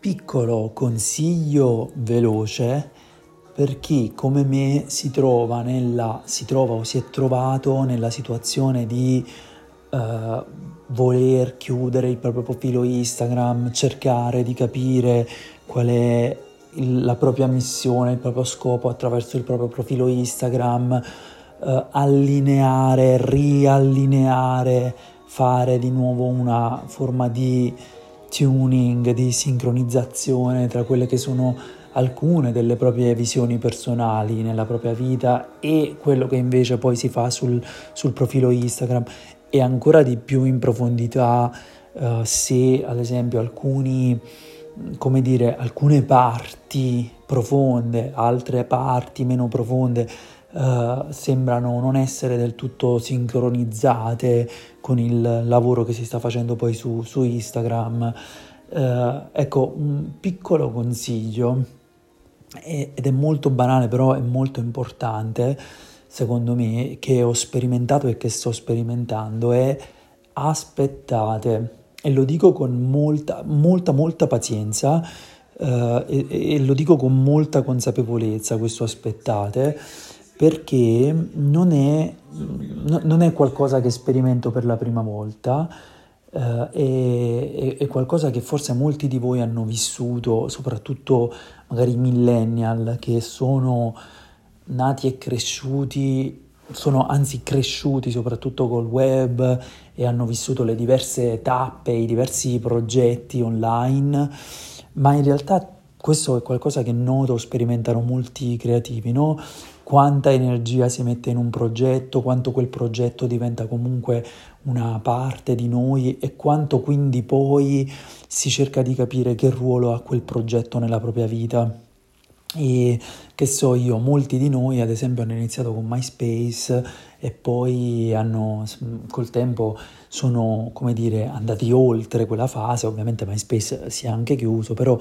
piccolo consiglio veloce per chi come me si trova, nella, si trova o si è trovato nella situazione di uh, voler chiudere il proprio profilo Instagram, cercare di capire qual è la propria missione, il proprio scopo attraverso il proprio profilo Instagram, uh, allineare, riallineare, fare di nuovo una forma di tuning, di sincronizzazione tra quelle che sono alcune delle proprie visioni personali nella propria vita e quello che invece poi si fa sul, sul profilo Instagram. E ancora di più in profondità uh, se ad esempio alcuni come dire alcune parti profonde altre parti meno profonde uh, sembrano non essere del tutto sincronizzate con il lavoro che si sta facendo poi su, su Instagram. Uh, ecco un piccolo consiglio ed è molto banale però è molto importante secondo me, che ho sperimentato e che sto sperimentando è aspettate, e lo dico con molta, molta, molta pazienza uh, e, e, lo dico con molta consapevolezza, questo aspettate, perché non è, non è qualcosa che sperimento per la prima volta, uh, è, è, qualcosa che forse molti di voi hanno vissuto, soprattutto magari i millennial che sono nati e cresciuti, sono anzi cresciuti soprattutto col web e hanno vissuto le diverse tappe, i diversi progetti online, ma in realtà questo è qualcosa che noto, sperimentano molti creativi, no? Quanta energia si mette in un progetto, quanto quel progetto diventa comunque una parte di noi e quanto quindi poi si cerca di capire che ruolo ha quel progetto nella propria vita. E che so io, molti di noi ad esempio hanno iniziato con MySpace e poi hanno col tempo sono come dire andati oltre quella fase, ovviamente MySpace si è anche chiuso, però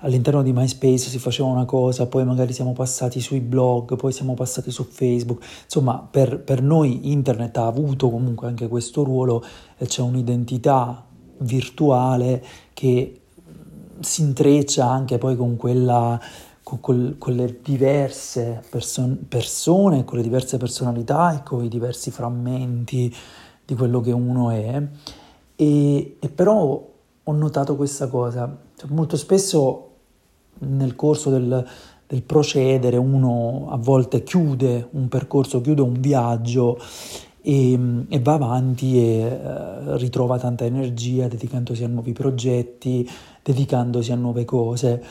all'interno di MySpace si faceva una cosa, poi magari siamo passati sui blog, poi siamo passati su Facebook, insomma per, per noi internet ha avuto comunque anche questo ruolo e c'è un'identità virtuale che si intreccia anche poi con quella con, con le diverse perso- persone, con le diverse personalità e con i diversi frammenti di quello che uno è. E, e però ho notato questa cosa, cioè, molto spesso nel corso del, del procedere uno a volte chiude un percorso, chiude un viaggio e, e, va avanti e uh, ritrova tanta energia dedicandosi a nuovi progetti, dedicandosi a nuove cose.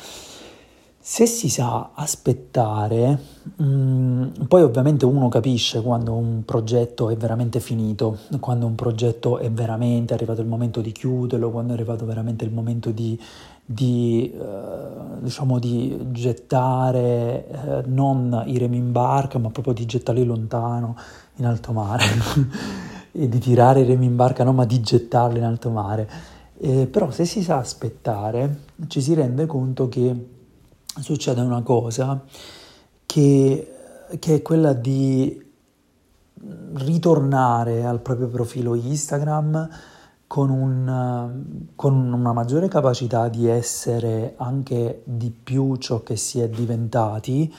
Se si sa aspettare, mh, mm, poi ovviamente uno capisce quando un progetto è veramente finito, quando un progetto è veramente arrivato il momento di chiuderlo, quando è arrivato veramente il momento di, di, eh, diciamo di gettare eh, non i remi in barca, ma proprio di gettarli lontano in alto mare e di tirare i remi in barca, no, ma di gettarli in alto mare. Eh, però se si sa aspettare, ci si rende conto che succede una cosa che, che è quella di ritornare al proprio profilo Instagram con, un, con, una maggiore capacità di essere anche di più ciò che si è diventati,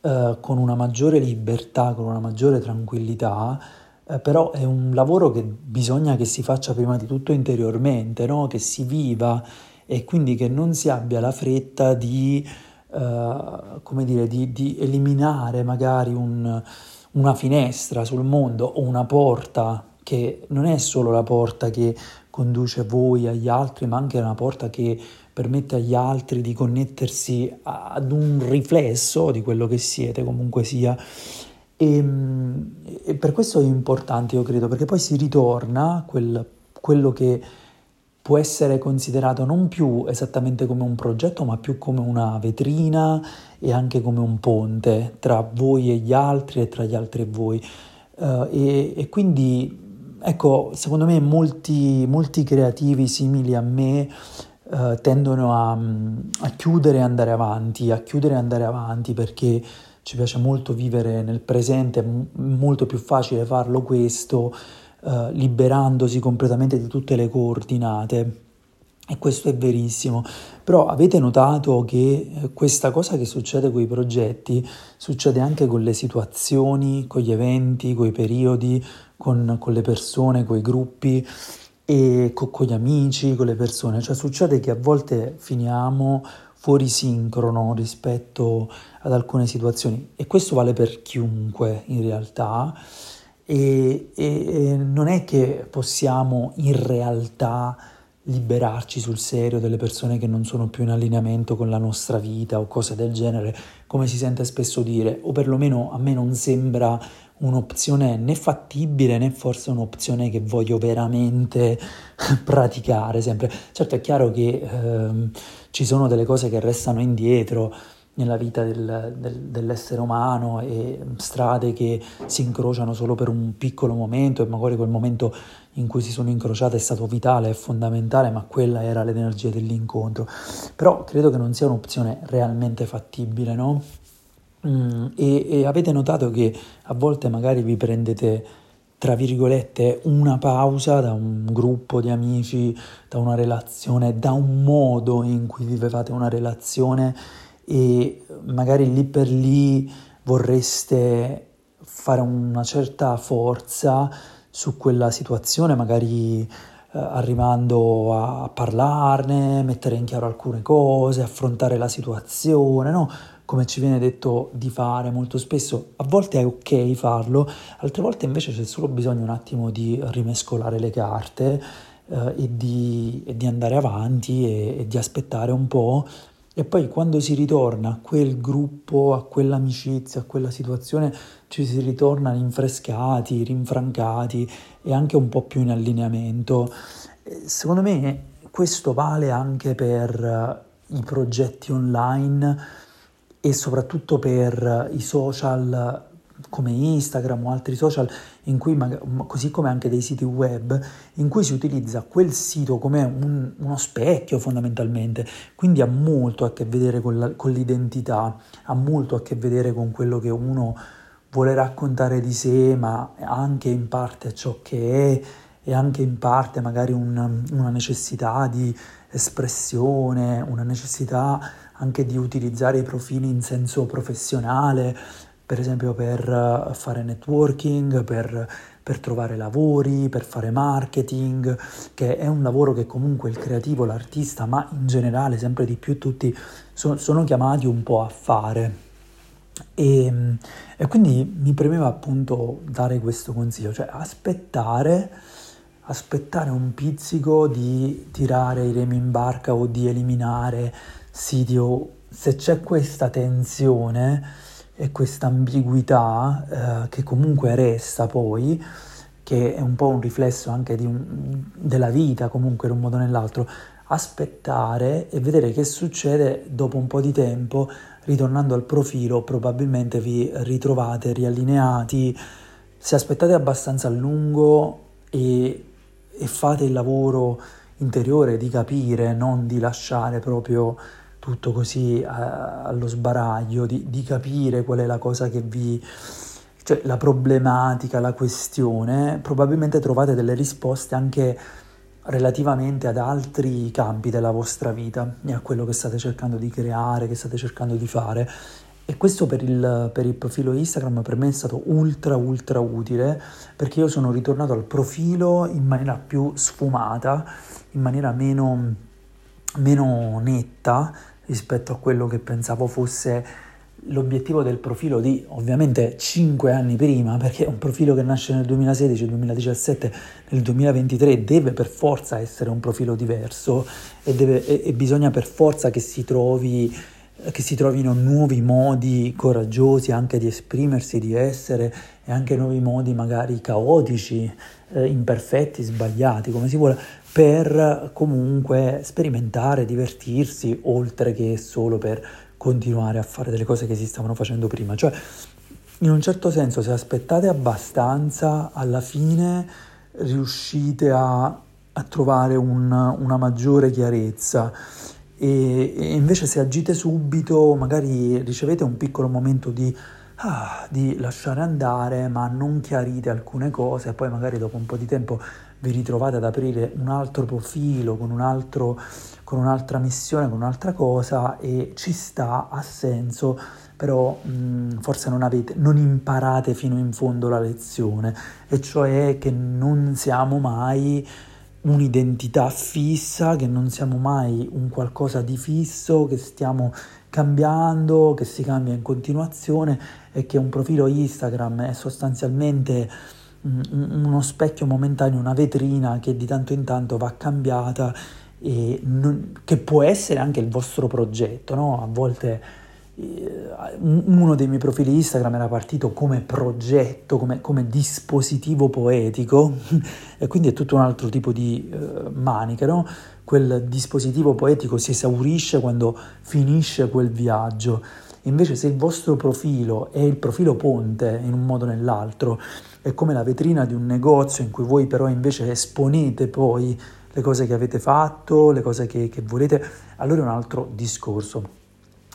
eh, con una maggiore libertà, con una maggiore tranquillità, eh, però è un lavoro che bisogna che si faccia prima di tutto interiormente, no? che si viva e quindi che non si abbia la fretta di eh, come dire, di, di, eliminare magari un, una finestra sul mondo o una porta che non è solo la porta che conduce voi agli altri, ma anche una porta che permette agli altri di connettersi ad un riflesso di quello che siete, comunque sia. E, ehm, e per questo è importante, io credo, perché poi si ritorna a quel, quello che può essere considerato non più esattamente come un progetto, ma più come una vetrina e anche come un ponte tra voi e gli altri e tra gli altri e voi. Uh, e, e, quindi, ecco, secondo me molti, molti creativi simili a me uh, tendono a, a chiudere e andare avanti, a chiudere e andare avanti perché ci piace molto vivere nel presente, è m- molto più facile farlo questo eh, liberandosi completamente di tutte le coordinate. E questo è verissimo, però avete notato che eh, questa cosa che succede con i progetti succede anche con le situazioni, con gli eventi, con i periodi, con, con le persone, con i gruppi e con, con gli amici, con le persone, cioè succede che a volte finiamo fuori sincrono rispetto ad alcune situazioni. E questo vale per chiunque in realtà e, e, e non è che possiamo in realtà liberarci sul serio delle persone che non sono più in allineamento con la nostra vita o cose del genere, come si sente spesso dire, o perlomeno a me non sembra un'opzione né fattibile né forse un'opzione che voglio veramente praticare sempre. Certo è chiaro che ehm, ci sono delle cose che restano indietro, nella vita del, del, dell'essere umano e strade che si incrociano solo per un piccolo momento e magari quel momento in cui si sono incrociate è stato vitale e fondamentale, ma quella era l'energia dell'incontro. Però credo che non sia un'opzione realmente fattibile, no? Mm, e, e avete notato che a volte magari vi prendete tra virgolette, una pausa da un gruppo di amici, da una relazione, da un modo in cui vivevate una relazione e magari lì per lì vorreste fare una certa forza su quella situazione, magari eh, arrivando a parlarne, mettere in chiaro alcune cose, affrontare la situazione, no? come ci viene detto di fare molto spesso, a volte è ok farlo, altre volte invece c'è solo bisogno un attimo di rimescolare le carte eh, e, di, e, di, andare avanti e, e di aspettare un po' E poi quando si ritorna a quel gruppo, a quell'amicizia, a quella situazione, ci si ritorna rinfrescati, rinfrancati e anche un po' più in allineamento. Secondo me questo vale anche per eh, i progetti online e soprattutto per i social come Instagram o altri social, cui, così come anche dei siti web, in cui si utilizza quel sito come un, uno specchio fondamentalmente, quindi ha molto a che vedere con, la, con l'identità, ha molto a che vedere con quello che uno vuole raccontare di sé, ma anche in parte ciò che è e anche in parte magari un, una necessità di espressione, una necessità anche di utilizzare i profili in senso professionale, per esempio per eh, fare networking, per, per, trovare lavori, per fare marketing, che è un lavoro che comunque il creativo, l'artista, ma in generale sempre di più tutti sono, sono chiamati un po' a fare. E, e, quindi mi premeva appunto dare questo consiglio, cioè aspettare, aspettare un pizzico di tirare i remi in barca o di eliminare siti o se c'è questa tensione e questa ambiguità eh, che comunque resta poi, che è un po' un riflesso anche un, della vita comunque in un modo o nell'altro, aspettare e vedere che succede dopo un po' di tempo, ritornando al profilo probabilmente vi ritrovate riallineati, se aspettate abbastanza a lungo e, e fate il lavoro interiore di capire, non di lasciare proprio tutto così eh, allo sbaraglio, di, di, capire qual è la cosa che vi... cioè la problematica, la questione, probabilmente trovate delle risposte anche relativamente ad altri campi della vostra vita e a quello che state cercando di creare, che state cercando di fare. E questo per il, per il, profilo Instagram per me è stato ultra ultra utile perché io sono ritornato al profilo in maniera più sfumata, in maniera meno, meno netta, rispetto a quello che pensavo fosse l'obiettivo del profilo di ovviamente 5 anni prima, perché un profilo che nasce nel 2016, 2017, nel 2023 deve per forza essere un profilo diverso e, deve, e, e bisogna per forza che si, trovi, che si trovino nuovi modi coraggiosi anche di esprimersi, di essere e anche nuovi modi magari caotici, eh, imperfetti, sbagliati, come si vuole, per comunque sperimentare, divertirsi, oltre che solo per continuare a fare delle cose che si stavano facendo prima. Cioè, in un certo senso, se aspettate abbastanza, alla fine riuscite a, a trovare un, una maggiore chiarezza. E, e, invece se agite subito, magari ricevete un piccolo momento di, ah, di lasciare andare, ma non chiarite alcune cose, e poi magari dopo un po' di tempo vi ritrovate ad aprire un altro profilo con, un altro, con un'altra missione, con un'altra cosa e ci sta, ha senso, però mh, forse non, avete, non imparate fino in fondo la lezione, e cioè che non siamo mai un'identità fissa, che non siamo mai un qualcosa di fisso, che stiamo cambiando, che si cambia in continuazione e che un profilo Instagram è sostanzialmente uno specchio momentaneo, una vetrina che di tanto in tanto va cambiata e non, che può essere anche il vostro progetto, no? A volte eh, uno dei miei profili Instagram era partito come progetto, come, come dispositivo poetico e quindi è tutto un altro tipo di uh, manica, no? Quel dispositivo poetico si esaurisce quando finisce quel viaggio. Invece se il vostro profilo è il profilo ponte in un modo o nell'altro, è come la vetrina di un negozio in cui voi però invece esponete poi le cose che avete fatto, le cose che, che volete, allora è un altro discorso.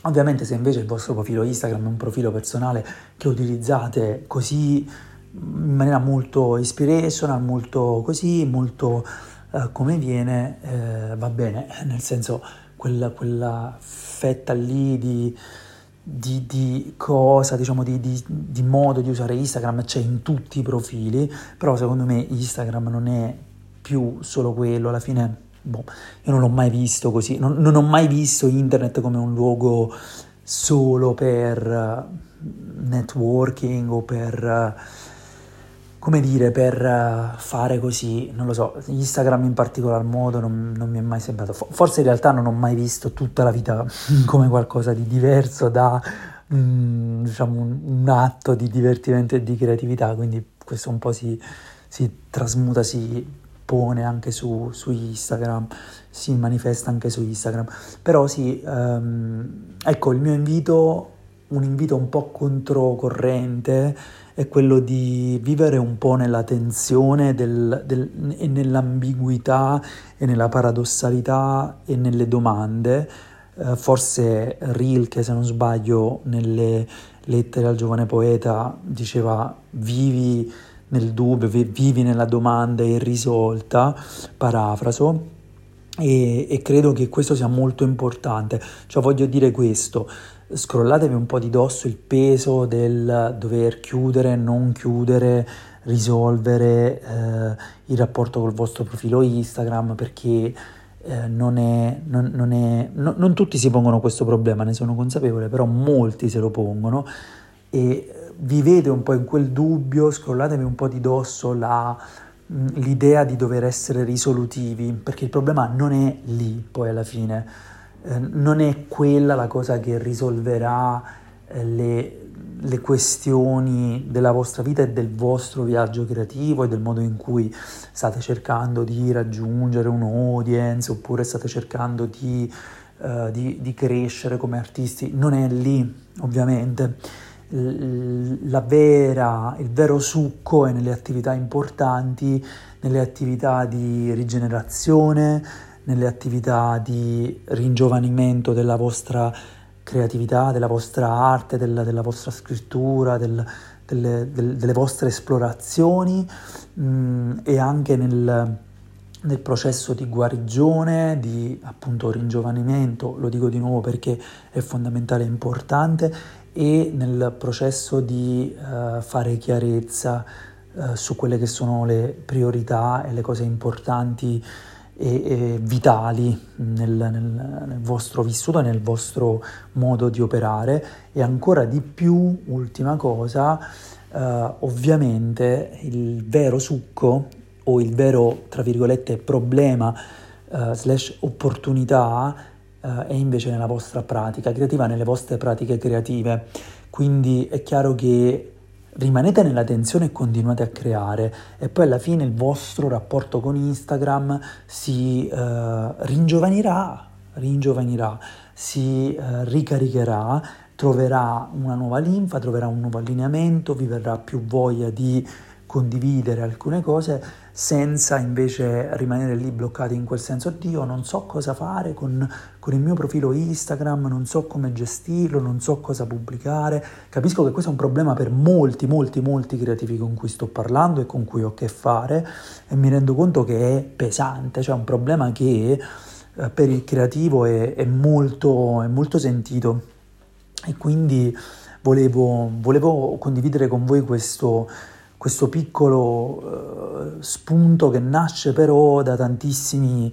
Ovviamente se invece il vostro profilo Instagram è un profilo personale che utilizzate così in maniera molto inspirational, molto così, molto eh, come viene, eh, va bene, nel senso quella, quella fetta lì di di, di cosa, diciamo, di, di, di, modo di usare Instagram c'è in tutti i profili, però secondo me Instagram non è più solo quello, alla fine, boh, io non l'ho mai visto così, non, non ho mai visto internet come un luogo solo per networking o per come dire, per eh, fare così, non lo so, Instagram in particolar modo non, non, mi è mai sembrato, forse in realtà non ho mai visto tutta la vita come qualcosa di diverso da, mm, diciamo, un, un, atto di divertimento e di creatività, quindi questo un po' si, si trasmuta, si pone anche su, su, Instagram, si manifesta anche su Instagram, però sì, um, ecco, il mio invito, un invito un po' controcorrente, è quello di vivere un po' nella tensione del, del, e nell'ambiguità e nella paradossalità e nelle domande. Eh, forse Rilke, se non sbaglio, nelle lettere al giovane poeta diceva vivi nel dubbio, vivi nella domanda irrisolta, parafraso, e, e credo che questo sia molto importante. Cioè voglio dire questo, scrollatevi un po' di dosso il peso del dover chiudere, non chiudere, risolvere eh, il rapporto col vostro profilo Instagram perché eh, non, è, non, non, è, no, non, tutti si pongono questo problema, ne sono consapevole, però molti se lo pongono. E vivete un po' in quel dubbio, scrollatevi un po' di dosso la, l'idea di dover essere risolutivi, perché il problema non è lì poi alla fine eh, non è quella la cosa che risolverà eh, le, le, questioni della vostra vita e del vostro viaggio creativo e del modo in cui state cercando di raggiungere un'audience oppure state cercando di, uh, di, di crescere come artisti. Non è lì, ovviamente. Vera, il vero succo è nelle attività importanti, nelle attività di rigenerazione, nelle attività di ringiovanimento della vostra creatività, della vostra arte, della, della vostra scrittura, del, delle, del, delle, vostre esplorazioni mh, mm, e anche nel, nel, processo di guarigione, di appunto ringiovanimento, lo dico di nuovo perché è fondamentale e importante, e nel processo di uh, fare chiarezza uh, su quelle che sono le priorità e le cose importanti e, e vitali nel, nel, nel, vostro vissuto e nel vostro modo di operare e ancora di più, ultima cosa, eh, ovviamente il vero succo o il vero, tra virgolette, problema eh, slash opportunità eh, è invece nella vostra pratica creativa, nelle vostre pratiche creative. Quindi è chiaro che rimanete nella tensione e continuate a creare. E poi alla fine il vostro rapporto con Instagram si uh, ringiovanirà, ringiovanirà, si uh, ricaricherà, troverà una nuova linfa, troverà un nuovo allineamento, vi verrà più voglia di condividere alcune cose, senza invece rimanere lì bloccati in quel senso, Dio non so cosa fare con, con, il mio profilo Instagram, non so come gestirlo, non so cosa pubblicare. Capisco che questo è un problema per molti, molti, molti creativi con cui sto parlando e con cui ho a che fare e mi rendo conto che è pesante, cioè è un problema che eh, per il creativo è, è, molto, è molto sentito. E quindi volevo, volevo condividere con voi questo questo piccolo uh, spunto che nasce però da tantissimi,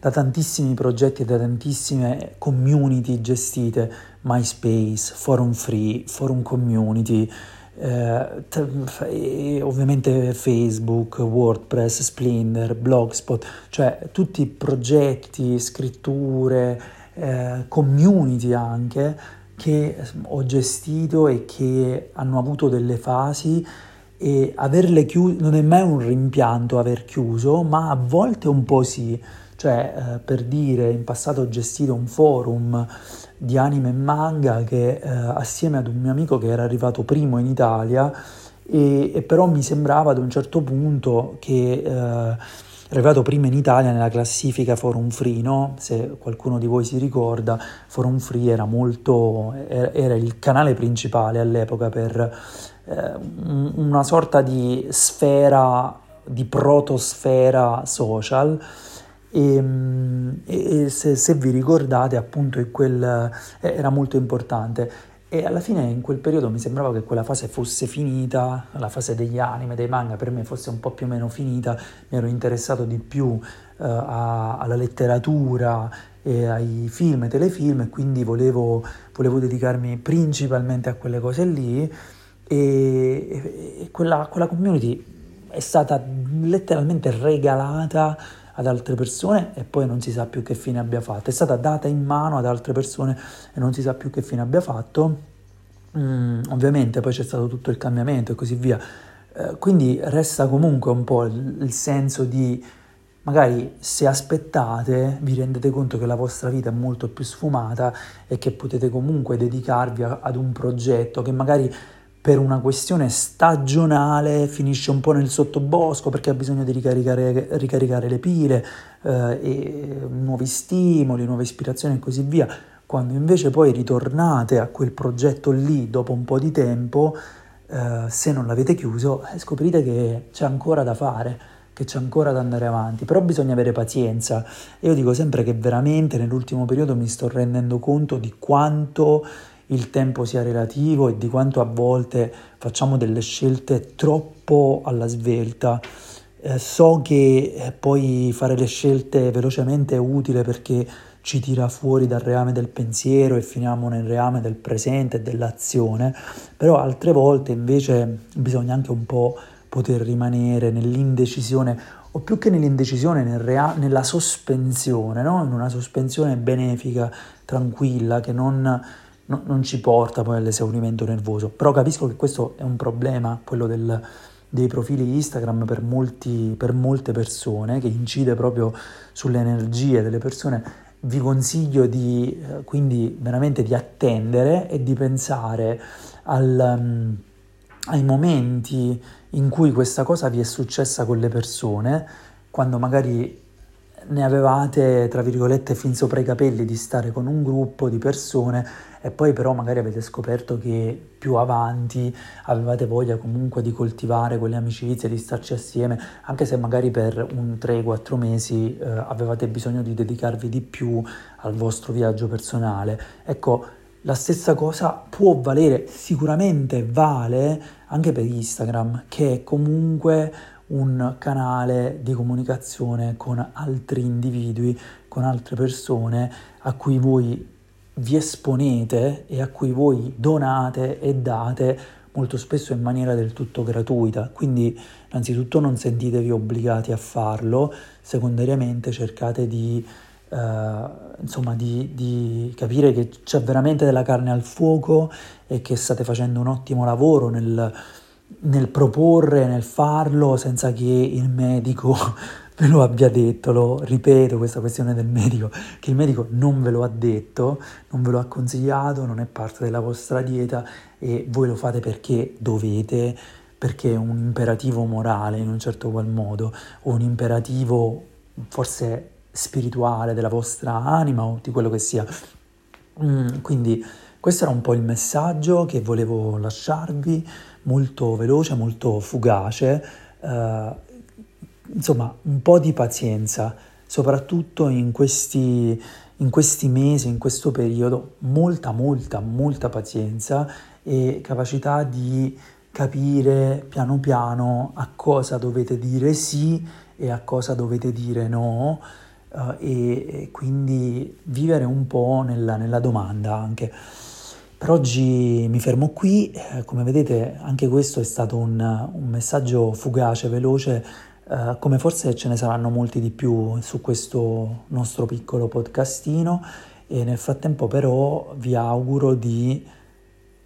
da tantissimi progetti e da tantissime community gestite, MySpace, Forum Free, Forum Community, eh, t- ovviamente Facebook, WordPress, Splinter, Blogspot, cioè tutti progetti, scritture, eh, community anche che ho gestito e che hanno avuto delle fasi e averle chiuse non è mai un rimpianto aver chiuso, ma a volte un po' sì. Cioè, eh, per dire, in passato ho gestito un forum di anime e manga che eh, assieme ad un mio amico che era arrivato primo in Italia e, e però mi sembrava ad un certo punto che eh, arrivato prima in Italia nella classifica Forum Free, no? se qualcuno di voi si ricorda, Forum Free era, molto, era il canale principale all'epoca per eh, una sorta di sfera, di protosfera social. E, e se, se, vi ricordate appunto quel, era molto importante. E alla fine in quel periodo mi sembrava che quella fase fosse finita, la fase degli anime, dei manga per me fosse un po' più o meno finita, mi ero interessato di più eh, a, alla letteratura e ai film e telefilm e quindi volevo, volevo dedicarmi principalmente a quelle cose lì e, e quella, quella community è stata letteralmente regalata ad altre persone e poi non si sa più che fine abbia fatto. È stata data in mano ad altre persone e non si sa più che fine abbia fatto. Mm, ovviamente poi c'è stato tutto il cambiamento e così via. Eh, quindi resta comunque un po' il, il senso di magari se aspettate vi rendete conto che la vostra vita è molto più sfumata e che potete comunque dedicarvi a, ad un progetto che magari per una questione stagionale finisce un po' nel sottobosco perché ha bisogno di ricaricare, ricaricare le pile, eh, nuovi stimoli, nuove ispirazioni e così via. Quando invece poi ritornate a quel progetto lì dopo un po' di tempo, eh, se non l'avete chiuso, eh, scoprite che c'è ancora da fare, che c'è ancora da andare avanti, però bisogna avere pazienza. io dico sempre che veramente nell'ultimo periodo mi sto rendendo conto di quanto il tempo sia relativo e di quanto a volte facciamo delle scelte troppo alla svelta. Eh, so che eh, poi fare le scelte velocemente è utile perché ci tira fuori dal reame del pensiero e finiamo nel reame del presente e dell'azione, però altre volte invece bisogna anche un po' poter rimanere nell'indecisione o più che nell'indecisione, nel rea- nella sospensione, no? in una sospensione benefica, tranquilla, che non no, non ci porta poi all'esaurimento nervoso. Però capisco che questo è un problema, quello del, dei profili Instagram per, molti, per molte persone, che incide proprio sulle energie delle persone. Vi consiglio di eh, quindi veramente di attendere e di pensare al, um, ai momenti in cui questa cosa vi è successa con le persone, quando magari ne avevate, tra virgolette, fin sopra i capelli di stare con un gruppo di persone e poi però magari avete scoperto che più avanti avevate voglia comunque di coltivare quelle amicizie, di starci assieme, anche se magari per un 3-4 mesi eh, avevate bisogno di dedicarvi di più al vostro viaggio personale. Ecco, la stessa cosa può valere, sicuramente vale anche per Instagram, che comunque un canale di comunicazione con altri individui, con altre persone a cui voi vi esponete e a cui voi donate e date molto spesso in maniera del tutto gratuita. Quindi innanzitutto non sentitevi obbligati a farlo, secondariamente cercate di, eh, insomma, di, di capire che c'è veramente della carne al fuoco e che state facendo un ottimo lavoro nel nel proporre, nel farlo, senza che il medico ve lo abbia detto, lo ripeto questa questione del medico, che il medico non ve lo ha detto, non ve lo ha consigliato, non è parte della vostra dieta e voi lo fate perché dovete, perché è un imperativo morale in un certo qual modo, o un imperativo forse spirituale della vostra anima o di quello che sia. Mm, quindi questo era un po' il messaggio che volevo lasciarvi, molto veloce, molto fugace. Uh, insomma, un po' di pazienza, soprattutto in questi, in questi mesi, in questo periodo, molta, molta, molta pazienza e capacità di capire piano piano a cosa dovete dire sì e a cosa dovete dire no uh, e, e, quindi vivere un po' nella, nella, domanda anche. Per oggi mi fermo qui, eh, come vedete anche questo è stato un, un messaggio fugace, veloce, uh, come forse ce ne saranno molti di più su questo nostro piccolo podcastino. E nel frattempo però vi auguro di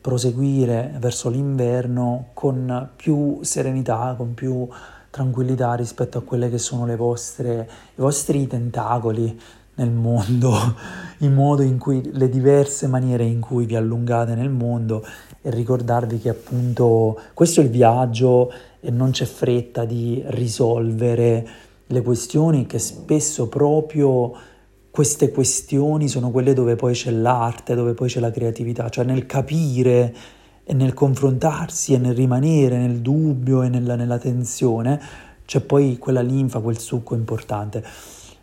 proseguire verso l'inverno con più serenità, con più tranquillità rispetto a quelle che sono le vostre, i vostri tentacoli nel mondo, il modo in cui, le diverse maniere in cui vi allungate nel mondo e ricordarvi che appunto questo è il viaggio e non c'è fretta di risolvere le questioni che spesso proprio queste questioni sono quelle dove poi c'è l'arte, dove poi c'è la creatività, cioè nel capire e nel confrontarsi e nel rimanere nel dubbio e nella, nella tensione, c'è poi quella linfa, quel succo importante.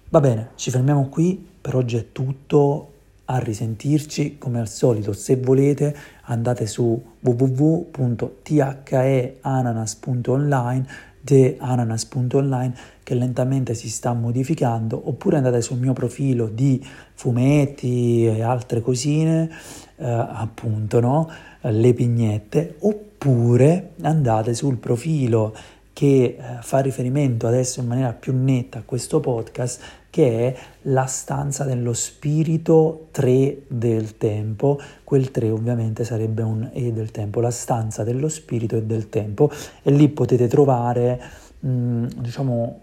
Va bene, ci fermiamo qui, per oggi è tutto, a risentirci come al solito, se volete andate su www.theananas.online theananas.online che lentamente si sta modificando oppure andate sul mio profilo di fumetti e altre cosine eh, appunto no? Le pignette oppure andate sul profilo che eh, fa riferimento adesso in maniera più netta a questo podcast che è la stanza dello spirito 3 del tempo, quel 3 ovviamente sarebbe un E del tempo, la stanza dello spirito e del tempo e lì potete trovare mh, mm, diciamo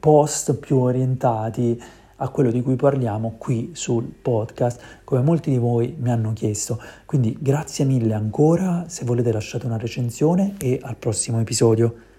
post più orientati a quello di cui parliamo qui sul podcast, come molti di voi mi hanno chiesto. Quindi grazie mille ancora, se volete lasciate una recensione e al prossimo episodio.